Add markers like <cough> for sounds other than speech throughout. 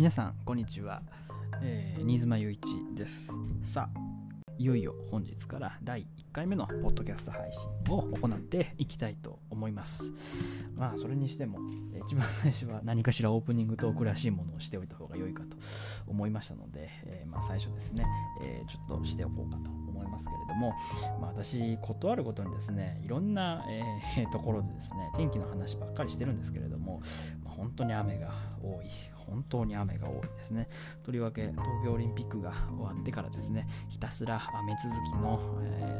皆さんこんにちは、えー、新妻雄一です。さあいよいよ本日から第1回目のポッドキャスト配信を行っていきたいと思います。まあそれにしても一番最初は何かしらオープニングトークらしいものをしておいた方が良いかと思いましたので、えー、まあ最初ですね、えー、ちょっとしておこうかと思いますけれども、まあ、私断るごとにですねいろんな、えー、<laughs> ところでですね天気の話ばっかりしてるんですけれども、まあ、本当に雨が多い。本当に雨が多いですね。とりわけ東京オリンピックが終わってからですね、ひたすら雨続きの、えー、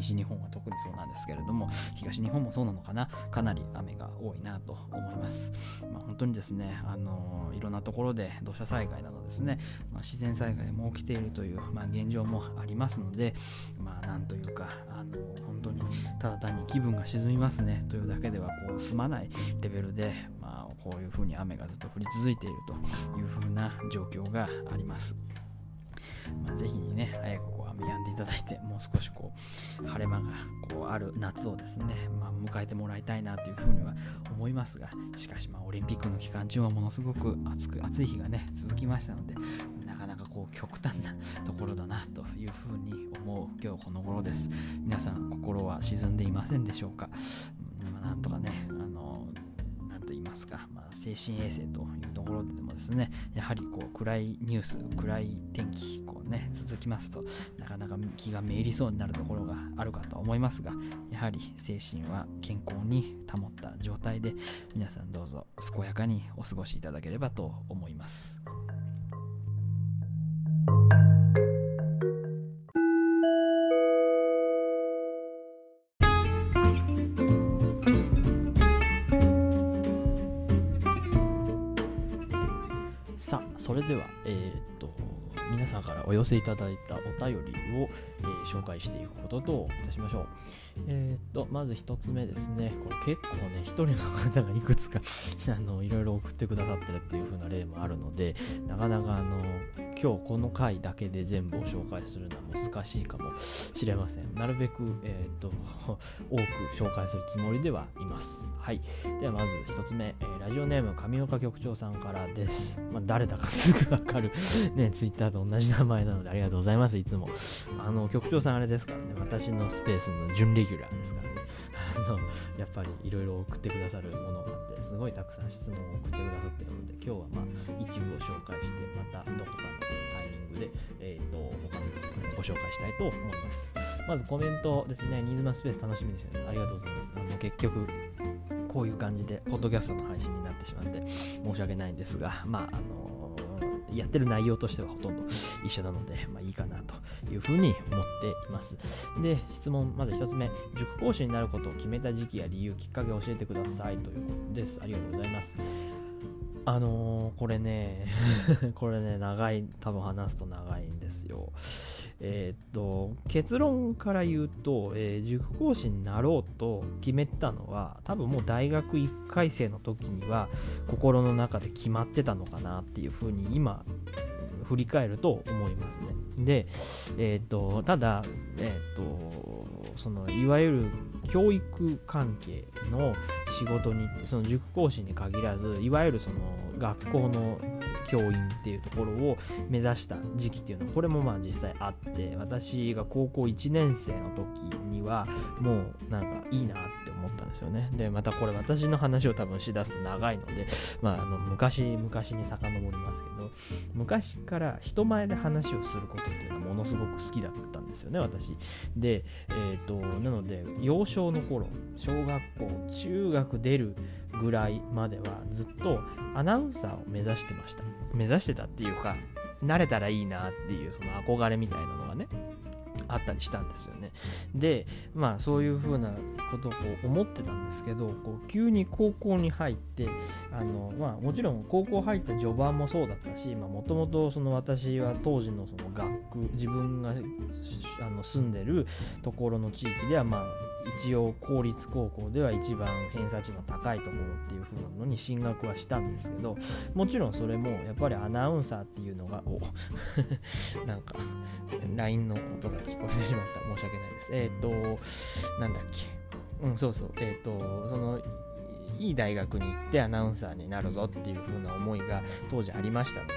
西日本は特にそうなんですけれども、東日本もそうなのかな、かなり雨が多いなと思います。まあ、本当にですね、あのいろんなところで土砂災害などですね、まあ、自然災害も起きているという、まあ、現状もありますので、まあ、なんというか、あの本当にただ単に気分が沈みますねというだけではこう済まないレベルで、まあ、こういうふうに雨がずっと降り続いているというふうな状況があります。まあ、ぜひね、早くこう雨止んでいただいて、もう少しこう晴れ間がこうある夏をですね、まあ、迎えてもらいたいなというふうには思いますが、しかし、まあ、オリンピックの期間中はものすごく暑く暑い日がね、続きましたので、なかなかこう極端なところだなというふうに思う今日この頃です。皆さん、心は沈んでいませんでしょうか？まあ、なんとかね、あの何と言いますか、まあ、精神衛生というところでもですね、やはりこう暗いニュース、暗い天気、こうね、続きますとなかなか気がめいりそうになるところがあるかと思いますが、やはり精神は健康に保った状態で皆さんどうぞ健やかにお過ごしいただければと思います。からお寄せいただいたお便りを、えー、紹介していくことといたしましょう。えー、っと、まず1つ目ですね。これ結構ね、1人の方がいくつかあの、いろいろ送ってくださってるっていう風な例もあるので、なかなかあの、今日この回だけで全部を紹介するのは難しいかもしれません。なるべく、えー、っと、<laughs> 多く紹介するつもりではいます。はい。ではまず1つ目、えー、ラジオネーム上岡局長さんからです。まあ、誰だかすぐわかる <laughs> ね、ツイッターと同じ名前なのでありがとうございます、いつも。あの、局長さんあれですからね、私のスペースの準レギュラーですからね。あの、やっぱりいろいろ送ってくださるものがあって、すごいたくさん質問を送ってくださってるので、今日はまあ、一部を紹介して、またどこかのタイミングで、えっ、ー、と、他の曲にご紹介したいと思います。まずコメントですね、ニーズマスペース楽しみにしてありがとうございます。あの、結局、こういう感じで、ポッドキャストの配信になってしまって申し訳ないんですが、まあ、あのやってる内容としてはほとんど一緒なので、まあいいかなというふうに思っています。で、質問、まず1つ目、塾講師になることを決めた時期や理由、きっかけを教えてくださいということです。ありがとうございます。あのー、これね、<laughs> これね、長い、多分話すと長いんですよ。えー、っと、結論から言うと、えー、塾講師になろうと決めたのは、多分もう大学1回生の時には心の中で決まってたのかなっていうふうに今、振り返ると思いますね。で、えっ、と、ただ、えっ、と、その、いわゆる教育関係の仕事にその塾講師に限らずいわゆるその学校の教員っていうところを目指した時期っていうのはこれもまあ実際あって私が高校1年生の時にはもうなんかいいなって思ったんですよね。でまたこれ私の話を多分しだすと長いので <laughs> まああの昔昔に遡りますけど昔から人前で話をすることっていうのはものすごく好きだったんですよね私。でえっ、ー、となので幼少の頃小学校中学出るぐらいまではずっとアナウンサーを目指してました目指してたっていうか慣れたらいいなっていうその憧れみたいなのがねあったりしたんですよね。で、まあそういうふうなことを思ってたんですけど、こう急に高校に入って、あのまあもちろん高校入った序盤もそうだったし、もともと私は当時のその学区、自分があの住んでるところの地域ではまあ一応公立高校では一番偏差値の高いところっていう風なのに進学はしたんですけどもちろんそれもやっぱりアナウンサーっていうのがお <laughs> なんか LINE の音が聞こえてしまった。申し訳ないです。えっ、ー、となんだっけ。うんそうそう。えっ、ー、とそのいい大学に行ってアナウンサーになるぞっていう風な思いが当時ありましたので、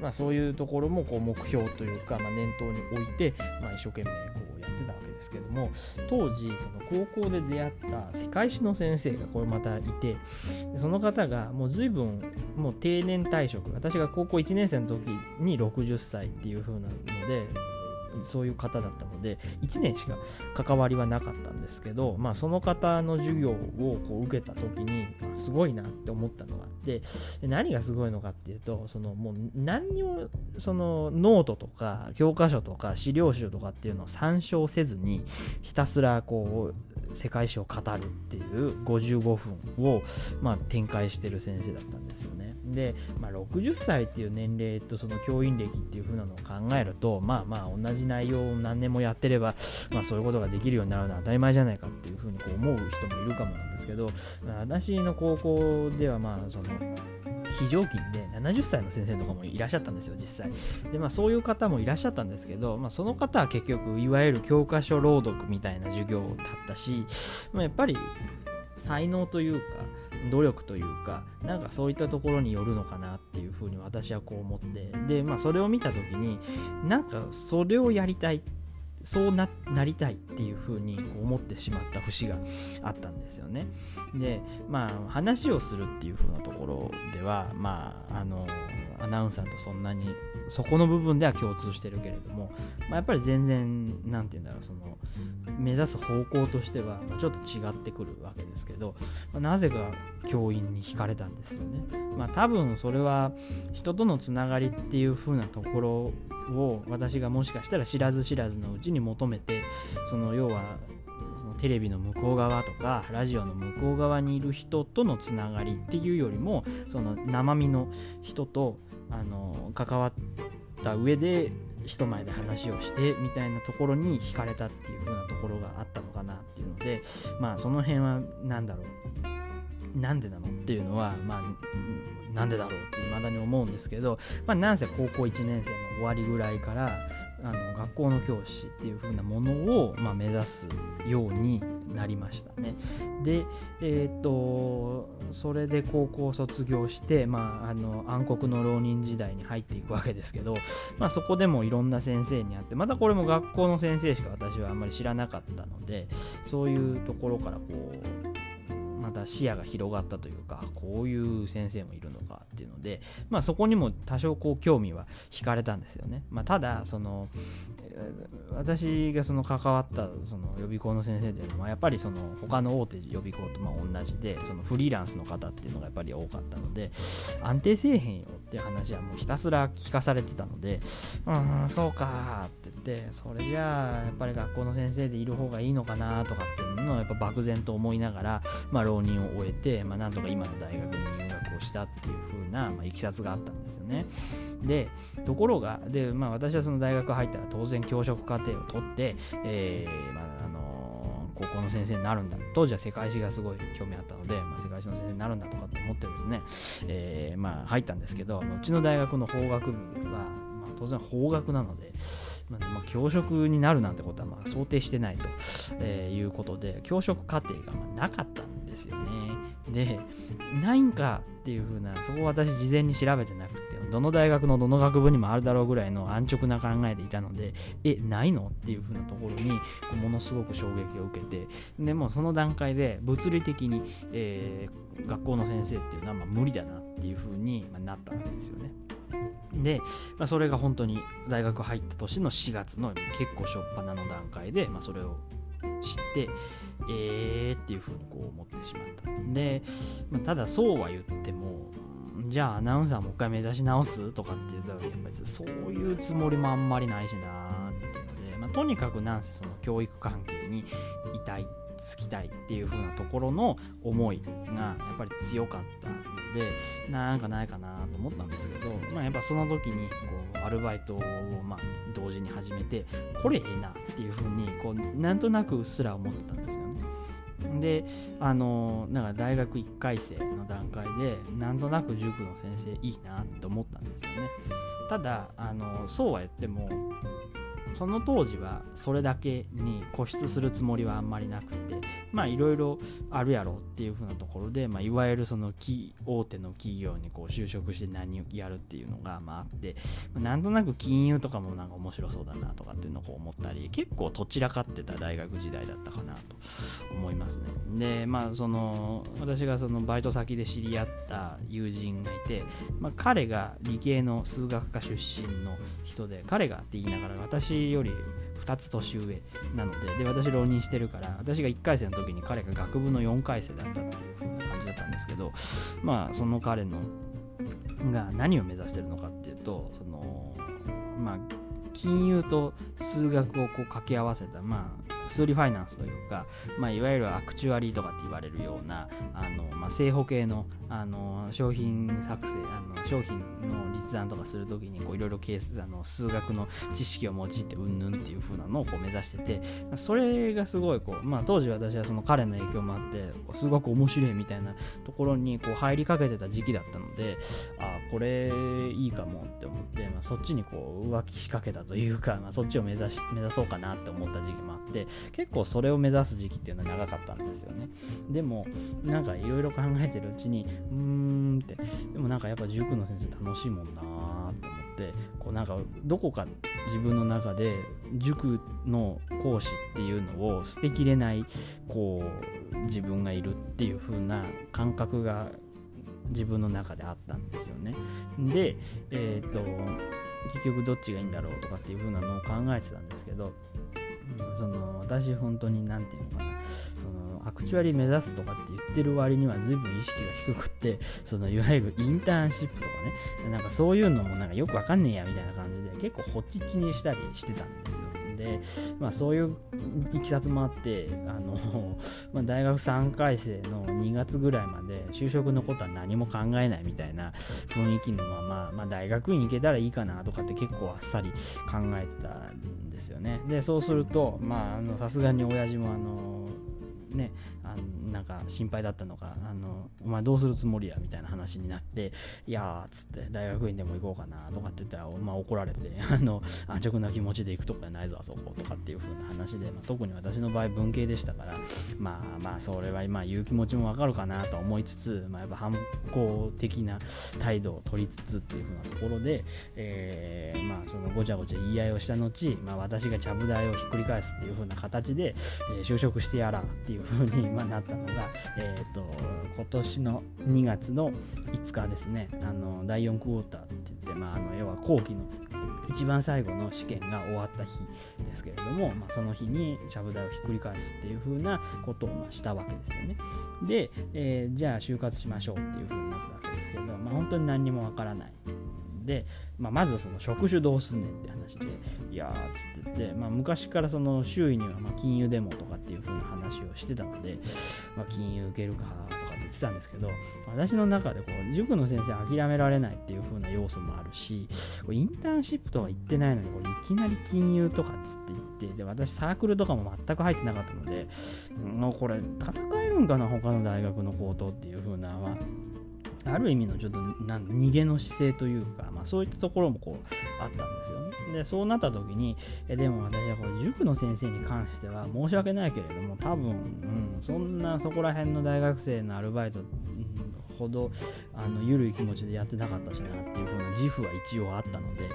まあ、そういうところもこう目標というか、まあ、念頭に置いて、まあ、一生懸命こうやってた。ですけども当時その高校で出会った世界史の先生がこれまたいてその方がもう随分もう定年退職私が高校1年生の時に60歳っていう風なのでそういう方だったので1年しか関わりはなかったんですけど、まあ、その方の授業をこう受けた時にすごいなって思ったのがあって何がすごいのかっていうとそのもう何にもそのノートとか教科書とか資料集とかっていうのを参照せずにひたすらこう世界史を語るっていう55分を、まあ、展開してる先生だったんですよね。で、まあ、60歳っていう年齢とその教員歴っていう風なのを考えるとまあまあ同じ内容を何年もやってれば、まあ、そういうことができるようになるのは当たり前じゃないかっていう風にこう思う人もいるかもなんですけど私の高校ではまあその非常勤で70歳の先生とかもいらっしゃったんですよ実際でまあそういう方もいらっしゃったんですけど、まあ、その方は結局いわゆる教科書朗読みたいな授業だったし、まあ、やっぱり才能というか努力というかなんかそういったところによるのかなっていうふうに私はこう思ってでまあそれを見た時になんかそれをやりたいそうなりたいっていうふうに思ってしまった節があったんですよね。でまあ話をするっていうふうなところではまああのアナウンサーとそんなにそこの部分では共通してるけれども、まあ、やっぱり全然何て言うんだろうその目指す方向としてはちょっと違ってくるわけですけど、まあ、なぜか教員に惹かれたんですよね。まあ多分それは人とのつながりっていう風なところを私がもしかしたら知らず知らずのうちに求めてその要はテレビの向こう側とかラジオの向こう側にいる人とのつながりっていうよりもその生身の人とあの関わった上で人前で話をしてみたいなところに惹かれたっていう風なところがあったのかなっていうのでまあその辺は何だろう。なんでなのっていうのはまあなんでだろうって未だに思うんですけど、まあ、なんせ高校1年生の終わりぐらいからあの学校の教師っていう風なものを、まあ、目指すようになりましたね。で、えー、っとそれで高校を卒業して、まあ、あの暗黒の浪人時代に入っていくわけですけど、まあ、そこでもいろんな先生に会ってまたこれも学校の先生しか私はあんまり知らなかったのでそういうところからこうた視野が広がったというかこういう先生もいるのかっていうので、まあ、そこにも多少こう興味は惹かれたんですよね、まあ、ただその私がその関わったその予備校の先生というのはやっぱりその他の大手予備校とまあ同じでそのフリーランスの方っていうのがやっぱり多かったので安定せえへんよっていう話はもうひたすら聞かされてたのでうんそうかって言ってそれじゃあやっぱり学校の先生でいる方がいいのかなとかっていうのをやっぱ漠然と思いながら、まあ、浪人を終えて、まあ、なんとか今の大学に入学をしたっていう風な、まあ、いきさつがあったんですよね。でところがで、まあ、私はその大学入ったら当然教職課程を取って、えー、まああの高校の先生になるんだ当時は世界史がすごい興味あったので、まあ、世界史の先生になるんだとかって思ってですね、えー、まあ、入ったんですけどうちの大学の法学部は、ま、当然法学なので、ま、教職になるなんてことはまあ想定してないと、えー、いうことで教職課程がまなかったんですよねでないんかっていう風なそこを私事前に調べてなくてどの大学のどの学部にもあるだろうぐらいの安直な考えでいたのでえないのっていう風なところにものすごく衝撃を受けてでもその段階で物理的に、えー、学校の先生っていうのはま無理だなっていう風になったわけですよね。で、まあ、それが本当に大学入った年の4月の結構初っ端の段階で、まあ、それを知ってえーっていうふうにこう思ってしまった。で、まあ、ただそうは言ってもじゃあアナウンサーもう一回目指し直すとかって言うとやっぱりそういうつもりもあんまりないしなっていうので、まあ、とにかくなんせその教育関係にいたい好きたいっていう風なところの思いがやっぱり強かったでなんかないかなと思ったんですけど、まあ、やっぱその時にこうアルバイトをまあ同時に始めてこれええなっていう風にこうなんとなくうっすら思ってたんですよね。であのなんか大学1回生の段階でなんとなく塾の先生いいなと思ったんですよねただあのそうは言ってもその当時はそれだけに固執するつもりはあんまりなくてまあいろいろあるやろっていう風なところで、まあ、いわゆるその大手の企業にこう就職して何をやるっていうのがまああってまなんとなく金融とかもなんか面白そうだなとかっていうのをこう思ったり結構どちらかってた大学時代だったかなと思いますね。でまあその私がそのバイト先で知り合った友人がいて、まあ、彼が理系の数学科出身の人で彼がって言いながら私より2つ年上なのでで私浪人してるから私が1回生の時に彼が学部の4回生だったっていう風な感じだったんですけどまあその彼のが何を目指してるのかっていうとそのまあ金融と数学をこう掛け合わせた、まあ、数理ファイナンスというか、まあ、いわゆるアクチュアリーとかって言われるようなあの、まあ、正方形のあの商品作成あの商品の立案とかするときにいろいろ数学の知識を用いてうんぬんっていう風なのをこう目指しててそれがすごいこう、まあ、当時私はその彼の影響もあって数学面白いみたいなところにこう入りかけてた時期だったのであこれいいかもって思って、まあ、そっちにこう浮気しかけたというか、まあ、そっちを目指し目指そうかなって思った時期もあって結構それを目指す時期っていうのは長かったんですよねでもなんかいろいろ考えてるうちにうーんってでもなんかやっぱ塾の先生楽しいもんなーって思ってこうなんかどこか自分の中で塾の講師っていうのを捨てきれないこう自分がいるっていう風な感覚が自分の中であったんですよね。で、えっ、と結局どっちがいいんだろうとかっていう風なのを考えてたんですけどその私本当に何て言うのかな。そのアクチュアリー目指すとかって言ってる割には随分意識が低くって <laughs> そのいわゆるインターンシップとかね。なんかそういうのもなんかよくわかんねえやみたいな感じで結構ホッチキにしたりしてたんですよ。で、まあ、そういういきさつもあってあの、<laughs> まあ、大学3回生の2月ぐらいまで就職のことは何も考えないみたいな雰囲気のまま、まあ、大学院行けたらいいかなとかって結構あっさり考えてたんですよね。でそうするとまあさすがに親父もあのねあなんか心配だったのかあのお前どうするつもりやみたいな話になっていやーっつって大学院でも行こうかなとかって言ったら、まあ、怒られて <laughs> あの安直な気持ちで行くとかじゃないぞあそことかっていう風な話で、まあ、特に私の場合文系でしたからまあまあそれは今言う気持ちもわかるかなと思いつつ、まあ、やっぱ反抗的な態度を取りつつっていう風なところで、えー、まあそのごちゃごちゃ言い合いをした後、まあ、私がちゃぶ台をひっくり返すっていう風な形で、えー、就職してやらっていう風に、まあ、なったのが、えーと、今年の2月の5日ですねあの第4クォーターって言って、まあ、あの要は後期の一番最後の試験が終わった日ですけれども、まあ、その日にちゃぶ台をひっくり返すっていう風なことをましたわけですよね。で、えー、じゃあ就活しましょうっていう風になったわけですけど、まあ、本当に何にもわからない。で、まあ、まずその職種どうすんねんって話で、いやーっつってて、まあ、昔からその周囲にはま金融デモとかっていう風な話をしてたので、まあ、金融受けるかとかって言ってたんですけど、私の中でこう塾の先生諦められないっていう風な要素もあるし、インターンシップとは言ってないのに、これいきなり金融とかっつって言って、で、私サークルとかも全く入ってなかったので、もうこれ戦えるんかな、他の大学の高等っていう風な、まあある意味のちょっとなん逃げの姿勢というか、まあ、そういったところもこうあったんですよね。でそうなった時にえでも私はこれ塾の先生に関しては申し訳ないけれども多分、うん、そんなそこら辺の大学生のアルバイト、ほどあの緩い気持ちでやってなかったしなっていう風な自負は一応あったので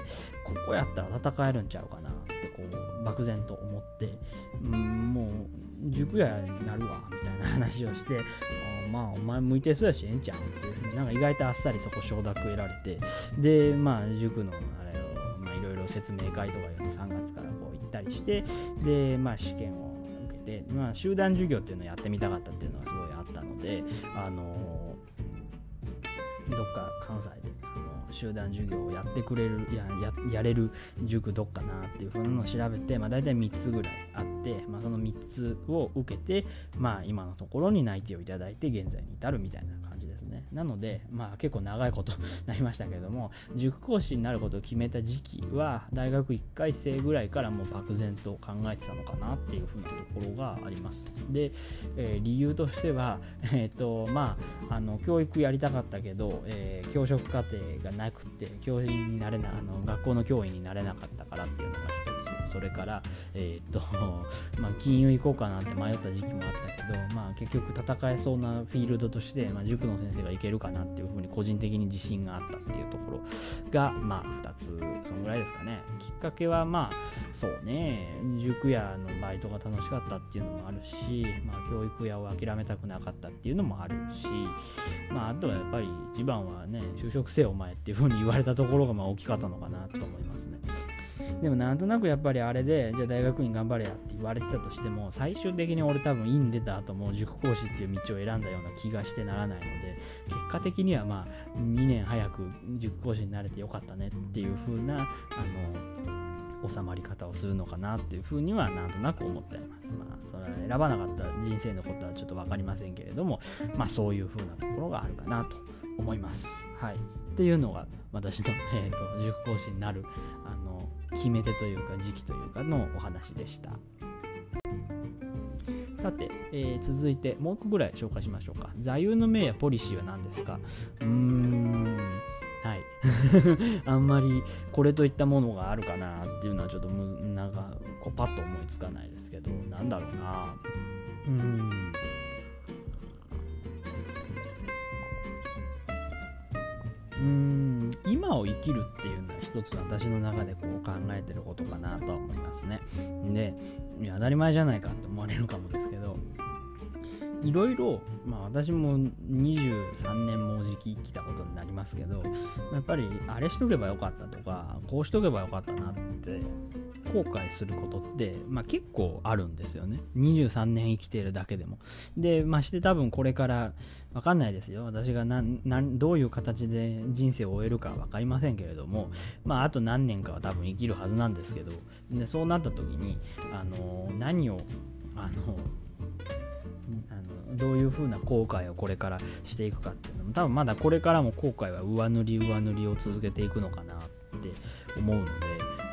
ここやったら戦えるんちゃうかなってこう漠然と思って、うん、もう塾屋になるわみたいな話をして <laughs> まあお前向いてそうやしええんちゃうっていうふうになんか意外とあっさりそこ承諾得られてでまあ塾のあれをまあいろいろ説明会とかいうの3月からこう行ったりしてでまあ試験を受けてまあ集団授業っていうのをやってみたかったっていうのはすごいあったのであのどっか関西で集団授業をやってくれるややれる塾どっかなっていうふうなのを調べて、まあ、大体3つぐらいあって、まあ、その3つを受けて、まあ、今のところに内定をいただいて現在に至るみたいな感じ。なので、まあ、結構長いことなりましたけれども塾講師になることを決めた時期は大学1回生ぐらいからもう漠然と考えてたのかなっていうふうなところがあります。で、えー、理由としては、<laughs> えーとまあ、あの教育やりたかったけど、えー、教職課程がなくて教員になれなあの学校の教員になれなかったからっていうのが一つそれから、えー、っと <laughs> まあ、金融行こうかなって迷った時期もあったけど、まあ、結局戦えそうなフィールドとして、まあ、塾の先生がいけるかなっていうふうに個人的に自信があったっていうところが、まあ、2つそのぐらいですかね。きっかけはまあそうね。塾屋のバイトが楽しかったっていうのもあるし、まあ、教育屋を諦めたくなかったっていうのもあるし、まあ、あとはやっぱり一番はね就職せよお前っていうふうに言われたところがまあ大きかったのかなと思いますね。でもなんとなくやっぱりあれで、じゃあ大学院頑張れやって言われてたとしても、最終的に俺多分院出た後も塾講師っていう道を選んだような気がしてならないので、結果的にはまあ2年早く塾講師になれてよかったねっていう風な、あの、収まり方をするのかなっていうふにはなんとなく思っています。まあ、それは選ばなかった人生のことはちょっと分かりませんけれども、まあそういうふうなところがあるかなと思います。はい。っていうのが私の、えーと、と塾講師になるあの決め手というか時期というかのお話でした。さて、えー、続いてもう一個ぐらい紹介しましょうか。座右の銘やポリシーは何ですか？うーん、はい。<laughs> あんまりこれといったものがあるかなっていうのはちょっとむなんかこうパッと思いつかないですけど、なんだろうな。うん。うん今を生きるっていうのは一つ私の中でこう考えてることかなとは思いますね。で、当たり前じゃないかって思われるかもですけど、いろいろ、私も23年もうじき生きたことになりますけど、やっぱりあれしとけばよかったとか、こうしとけばよかったなって後悔することって、まあ、結構あるんですよね。23年生きているだけでも。で、まして多分これからわかんないですよ。私が何何どういう形で人生を終えるか分かりませんけれども、まあ、あと何年かは多分生きるはずなんですけど、でそうなった時に、あの何を、あの、あのどういう風な後悔をこれからしていくかっていうのも多分まだこれからも後悔は上塗り上塗りを続けていくのかなって思うので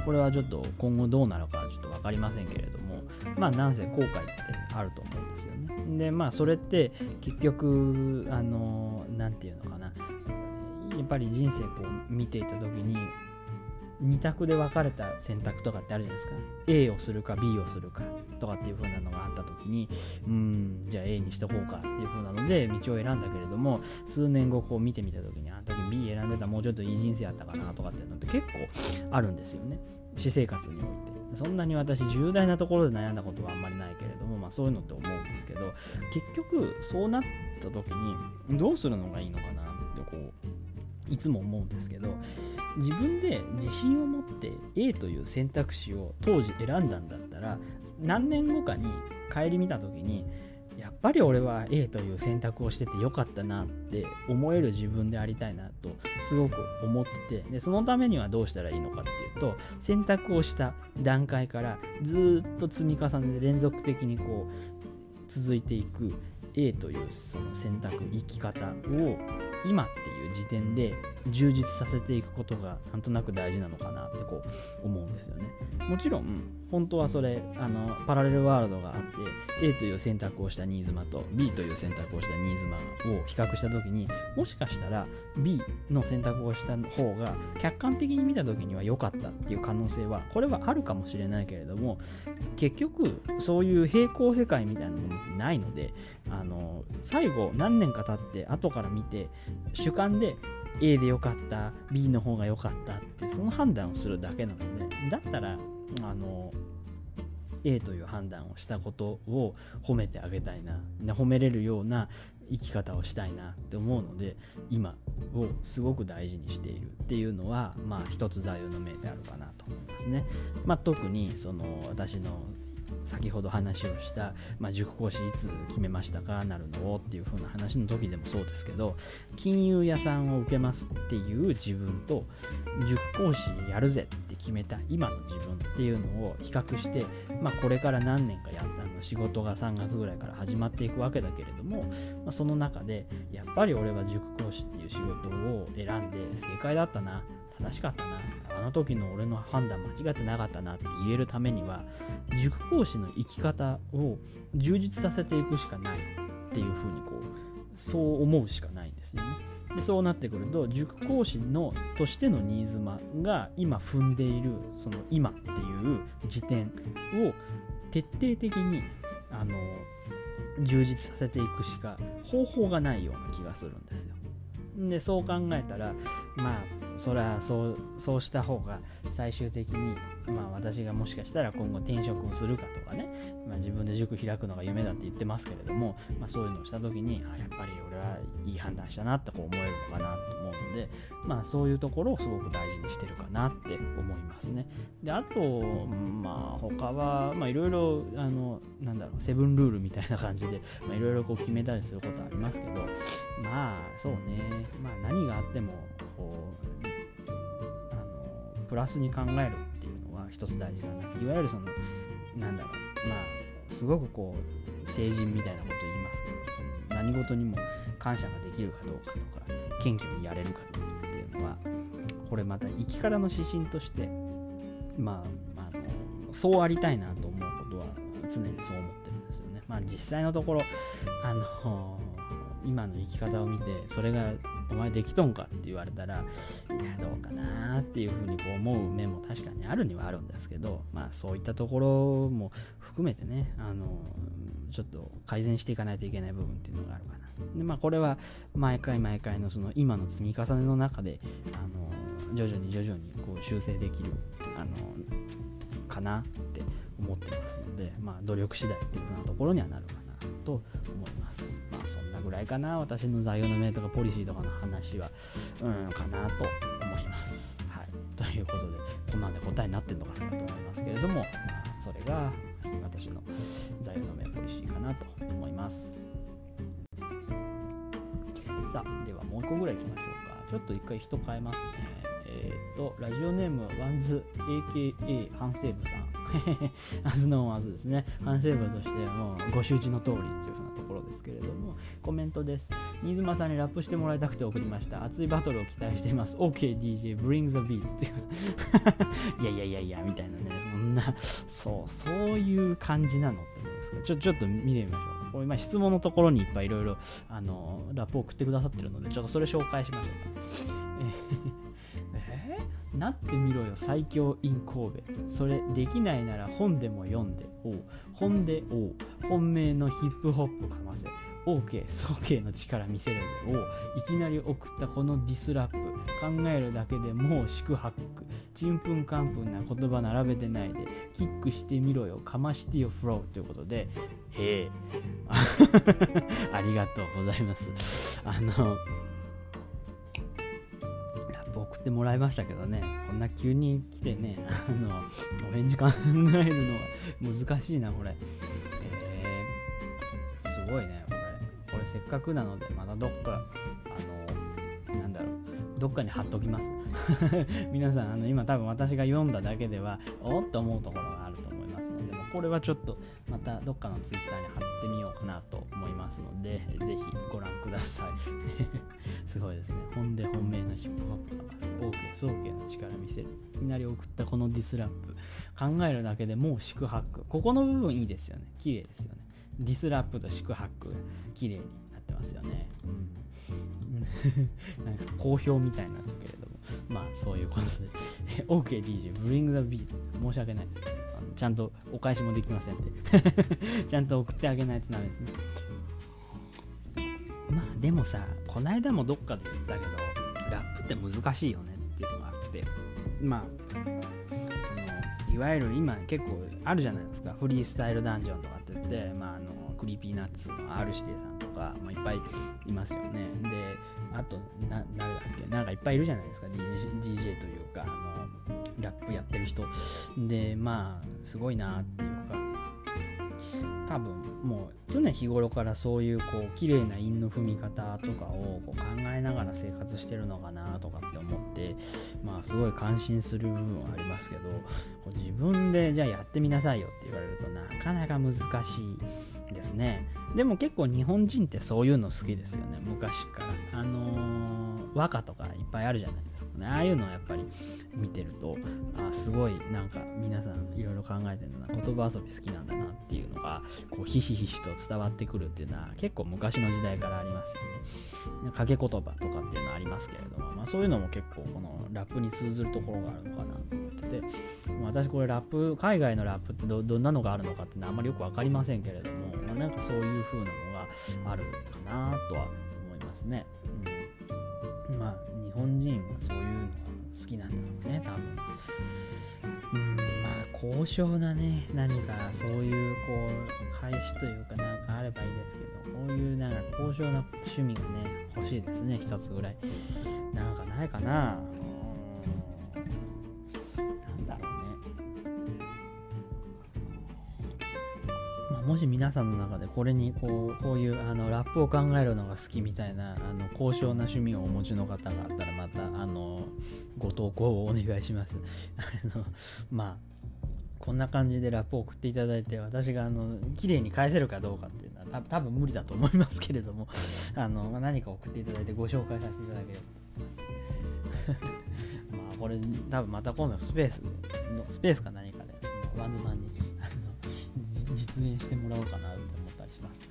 これはちょっと今後どうなるかちょっと分かりませんけれどもまあなんせ後悔ってあると思うんですよね。でまあそれって結局あの何て言うのかな。やっぱり人生こう見ていた時に2択で分かれた選択とかってあるじゃないですか。A をするか B をするかとかっていう風なのがあった時にうんじゃあ A にしとこうかっていう風なので道を選んだけれども数年後こう見てみた時にあの時 B 選んでたもうちょっといい人生やったかなとかっていうのって結構あるんですよね。私生活において。そんなに私重大なところで悩んだことはあんまりないけれども、まあ、そういうのって思うんですけど結局そうなった時にどうするのがいいのかなってこういつも思うんですけど自分で自信を持って A という選択肢を当時選んだんだったら何年後かに顧みた時にやっぱり俺は A という選択をしててよかったなって思える自分でありたいなとすごく思ってでそのためにはどうしたらいいのかっていうと選択をした段階からずっと積み重ねて連続的にこう続いていく A というその選択生き方を今っていう時点で充実させていくことがなんとなく大事なのかなってこう思うんですよね。もちろん本当はそれあのパラレルワールドがあって A という選択をした新妻と B という選択をした新妻を比較した時にもしかしたら B の選択をした方が客観的に見た時には良かったっていう可能性はこれはあるかもしれないけれども結局そういう平行世界みたいなものってないのであの最後何年か経って後から見て主観で A で良かった B の方が良かったってその判断をするだけなのでだったらあの A という判断をしたことを褒めてあげたいな褒めれるような生き方をしたいなって思うので今をすごく大事にしているっていうのはまあ一つ座右の銘であるかなと思いますね。まあ、特にその私の先ほど話をした、まあ、塾講師いつ決めましたかなるのっていう風な話の時でもそうですけど金融屋さんを受けますっていう自分と塾講師やるぜって決めた今の自分っていうのを比較して、まあ、これから何年かやったの仕事が3月ぐらいから始まっていくわけだけれども、まあ、その中でやっぱり俺は塾講師っていう仕事を選んで正解だったな正しかったなあの時の俺の判断間違ってなかったなって言えるためには塾講師の生き方を充実させていくしかないっていうふうにこうそう思うしかないんですよね。でそうなってくると塾講師のとしての新妻が今踏んでいるその今っていう時点を徹底的にあの充実させていくしか方法がないような気がするんですよ。でそう考えたらまあそれはそうそうした方が最終的にまあ私がもしかしたら今後転職をするかとかね、まあ、自分で塾開くのが夢だって言ってますけれども、まあ、そういうのをした時にあやっぱり俺はいい判断したなってこう思えるのかなと思うのでまあそういうところをすごく大事にしてるかなって思いますね。であとまあ他はいろいろあのなんだろうセブンルールみたいな感じでいろいろ決めたりすることありますけどまあそうね。まあ何があってもこうプラスに考えるっていうのは一つ大事かないわゆるそのなんだろうまあすごくこう成人みたいなこと言いますけどその何事にも感謝ができるかどうかとか謙虚にやれるかどうかっていうのはこれまた生き方の指針としてまああのそうありたいなと思うことは常にそう思ってるんですよね。まあ実際のところあの今の生き方を見てそれがお前できとんかって言われたらいやどうかなっていうふうにこう思う面も確かにあるにはあるんですけどまあそういったところも含めてねあのちょっと改善していかないといけない部分っていうのがあるかな。でまあこれは毎回毎回のその今の積み重ねの中であの徐々に徐々にこう修正できるあのかなって思ってますのでまあ努力次第っていうふうなところにはなるかな。と思いますまあそんなぐらいかな私の座右の銘とかポリシーとかの話はうんかなと思います。はい。ということでこんなんで答えになってるのかなと思いますけれども、まあ、それが私の座右の銘ポリシーかなと思います。さあではもう一個ぐらいいきましょう。かちょっと一回人変えますね。えっ、ー、とラジオネームワンズ AKA 反省部さん。アズノンアズですね。反省部としてもうご周知の通りっていうふうなところですけれどもコメントです。新妻さんにラップしてもらいたくて送りました。熱いバトルを期待しています。OKDJ、OK、bring the beats っていう <laughs> いやいやいやいやみたいなね。そんなそうそういう感じなのってことですかちょちょっと見てみましょう。これ今質問のところにいっぱいいろいろラップを送ってくださってるのでちょっとそれ紹介しましょうか。えー、なってみろよ最強 in 神戸。それできないなら本でも読んで。おう。本でおう。本命のヒップホップかませ。OK 早慶の力見せるで。をいきなり送ったこのディスラップ。考えるだけでもう四苦八苦。ちんぷんかんぷんな言葉並べてないで。キックしてみろよかましてよフローということで。へえ。<laughs> ありがとうございます。あの送ってもらいましたけどね、こんな急に来てね、あの、お返事考えるのは難しいな、これ。えー、すごいね、これ。これせっかくなので、またどっか、あの、なんだろう、どっかに貼っときます。<laughs> 皆さん、あの、今多分私が読んだだけでは、おっと思うところこれはちょっとまたどっかのツイッターに貼ってみようかなと思いますので、ぜひご覧ください。<laughs> すごいですね。本で本命のヒップホップかます。オーケー、総計の力見せる。いきなり送ったこのディスラップ。考えるだけでもう四苦八苦。ここの部分いいですよね。綺麗ですよね。ディスラップと四苦八苦。綺麗になってますよね。うん。<laughs> なんか好評みたいなんだけれども。まあそういうことで。 OK DJ、Bring the Beat。申し訳ない。あのちゃんとお返しもできませんで。<laughs> ちゃんと送ってあげないとダメですね。まあでもさ、こないだもどっかで言ったけど、ラップって難しいよねっていうのがあって、まあ、いわゆる今結構あるじゃないですか、フリースタイルダンジョンとかって言って、まあ、あのクリーピーナッツの R 指定さんとか、ま、いっぱいいますよね。で、あと、な、誰だっけ、なんかいっぱいいるじゃないですか、DJ というか、あの、ラップやってる人。で、まあ、すごいなっていうか、多分もう常日頃からそういうこう綺麗な韻の踏み方とかをこう考えながら生活してるのかなとかって思ってまあすごい感心する部分はありますけどこう自分でじゃあやってみなさいよって言われるとなかなか難しいですね。でも結構日本人ってそういうの好きですよね。昔から。あのー、和歌とかいっぱいあるじゃないですか。ね。ああいうのをやっぱり見てるとあすごいなんか皆さんいろいろ考えてるんだな言葉遊び好きなんだなっていうのがこうひしひしと伝わってくるっていうのは結構昔の時代からありますよね。掛け言葉とかっていうのはありますけれども、まあ、そういうのも結構このラップに通ずるところがあるのかなと思ってて、ま、私これラップ海外のラップってどんなのがあるのかっていうのはあんまりよく分かりませんけれども、まあ、なんかそういう風なのがあるかなとは思いますね。うん、まあ本人はそういうの好きなんだろうね多分。うんまあ高尚なね何かそういうこう開始というかなんかあればいいですけどこういうなんか高尚な趣味がね欲しいですね一つぐらいなんかないかなもし皆さんの中でこれにこうこういうあのラップを考えるのが好きみたいなあの高尚な趣味をお持ちの方があったらまたあのご投稿をお願いします。あ <laughs> のまあこんな感じでラップを送っていただいて私があの綺麗に返せるかどうかっていうのは多分無理だと思いますけれども <laughs> あの、ま、何か送っていただいてご紹介させていただければと思います。<laughs> まあこれ多分また今度スペースのスペースか何かでワンズさんに実演してもらおうかなって思ったりしますね。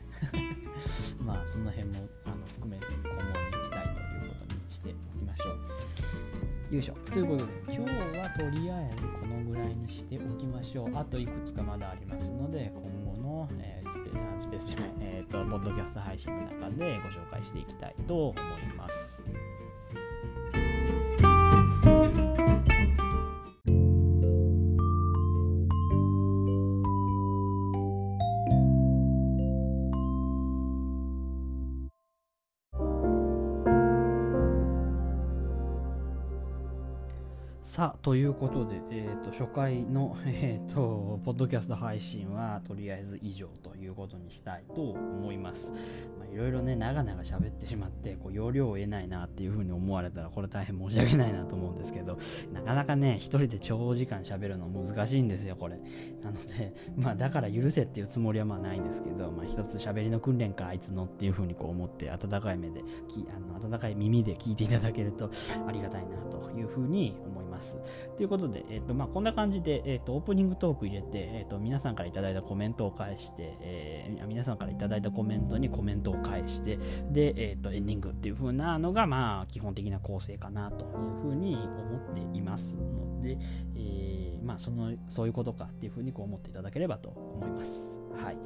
<laughs> まあその辺もあの含めて今後に行きたいということにしておきましょう。よいしょ。ということで今日はとりあえずこのぐらいにしておきましょう。あといくつかまだありますので今後の、えースペースじゃない、えー、とポッドキャスト配信の中でご紹介していきたいと思います。さあということで、えー、と初回の、<laughs> えー、とポッドキャスト配信はとりあえず以上ということにしたいと思います。いろいろね長々喋ってしまってこう容量を得ないなっていうふうに思われたらこれ大変申し訳ないなと思うんですけどなかなかね一人で長時間喋るの難しいんですよこれ。なので <laughs> まあだから許せっていうつもりはまあないんですけど、まあ、一つ喋りの訓練かあいつのっていうふうにこう思って温かい目できあの温かい耳で聞いていただけるとありがたいなというふうに思います。ということで、えーとまあ、こんな感じで、えーとオープニングトーク入れて、えーと皆さんからいただいたコメントを返して、えー皆さんからいただいたコメントにコメントを返してで、えーとエンディングっていう風なのが、まあ、基本的な構成かなというふうに思っていますので、えーまあ、そのそういうことかっていうふうにこう思っていただければと思います。はい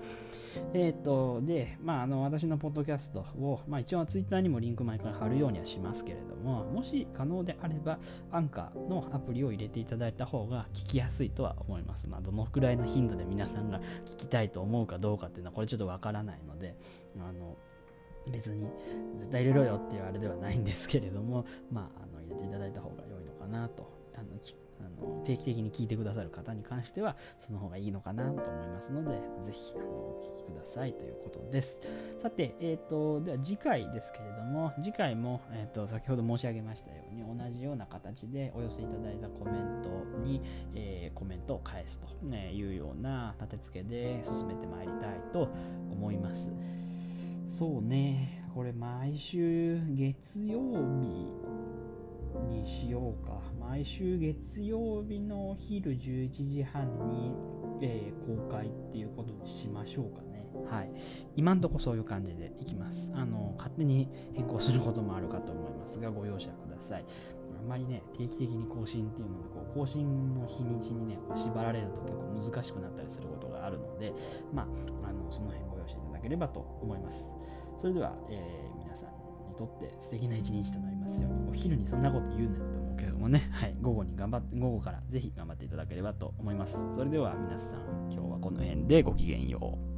えー、とで、まあ、あの私のポッドキャストを、まあ、一応ツイッターにもリンク毎回貼るようにはしますけれども、もし可能であれば、アンカーのアプリを入れていただいた方が聞きやすいとは思います。まあ、どのくらいの頻度で皆さんが聞きたいと思うかどうかっていうのは、これちょっとわからないので、あの別に絶対入れろよっていうあれではないんですけれども、まあ、あの入れていただいた方が良いのかなと。あのあの定期的に聞いてくださる方に関してはその方がいいのかなと思いますのでぜひあのお聞きくださいということです。さて、えー、とでは次回ですけれども次回も、えー、と先ほど申し上げましたように同じような形でお寄せいただいたコメントに、えーコメントを返すと、いうような立て付けで進めてまいりたいと思います。そうねこれ毎週月曜日にしようか。毎週月曜日のお昼11時半に、えー公開っていうことにしましょうかね。はい。今んとこそういう感じでいきます。あの勝手に変更することもあるかと思いますがご容赦ください。あんまりね定期的に更新っていうのでこう更新の日にちにねこう縛られると結構難しくなったりすることがあるのでまああのその辺ご容赦いただければと思います。それでは、えーにとって素敵な一日となりますようにお昼にそんなこと言うなよと思うけどもね、はい、午後に頑張って午後からぜひ頑張っていただければと思いますそれでは皆さん今日はこの辺でごきげんよう